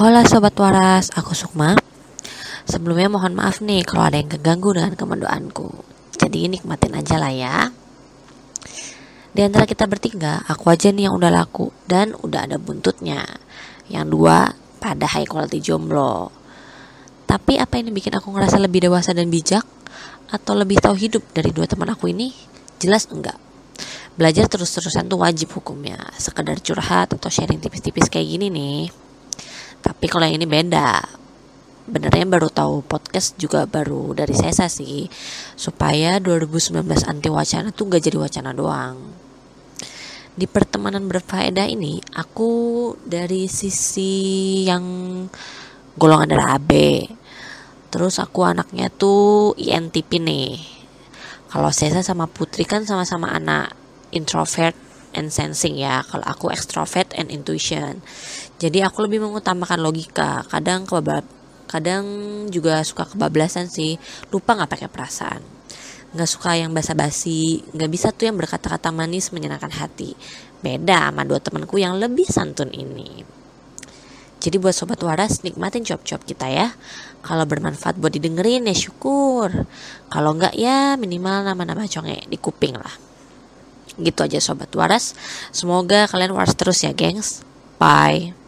Hola Sobat Waras, aku Sukma. Sebelumnya mohon maaf nih kalau ada yang keganggu dengan kemendoanku Jadi nikmatin aja lah ya. Di antara kita bertiga, aku aja nih yang udah laku Dan udah ada buntutnya. Yang dua, pada high quality jomblo. Tapi apa ini bikin aku ngerasa lebih dewasa dan bijak? Atau lebih tahu hidup dari dua teman aku ini? Jelas enggak. Belajar terus-terusan tuh wajib hukumnya. Sekedar curhat atau sharing tipis-tipis kayak gini nih tapi kalau yang ini beda. Benernya baru tahu podcast juga baru dari saya sih. Supaya 2019 anti wacana tuh gak jadi wacana doang. Di pertemanan berfaedah ini aku dari sisi yang golongan darah AB terus aku anaknya tuh INTP nih. Kalau saya sama Putri kan sama-sama anak introvert and sensing ya kalau aku extrovert and intuition. Jadi aku lebih mengutamakan logika. Kadang kebab kadang juga suka kebablasan sih. Lupa nggak pakai perasaan. Nggak suka yang basa-basi. Nggak bisa tuh yang berkata-kata manis menyenangkan hati. Beda sama dua temanku yang lebih santun ini. Jadi buat sobat waras nikmatin cop-cop kita ya. Kalau bermanfaat buat didengerin ya syukur. Kalau enggak ya minimal nama-nama conge di kuping lah. Gitu aja sobat waras. Semoga kalian waras terus ya, gengs. Bye.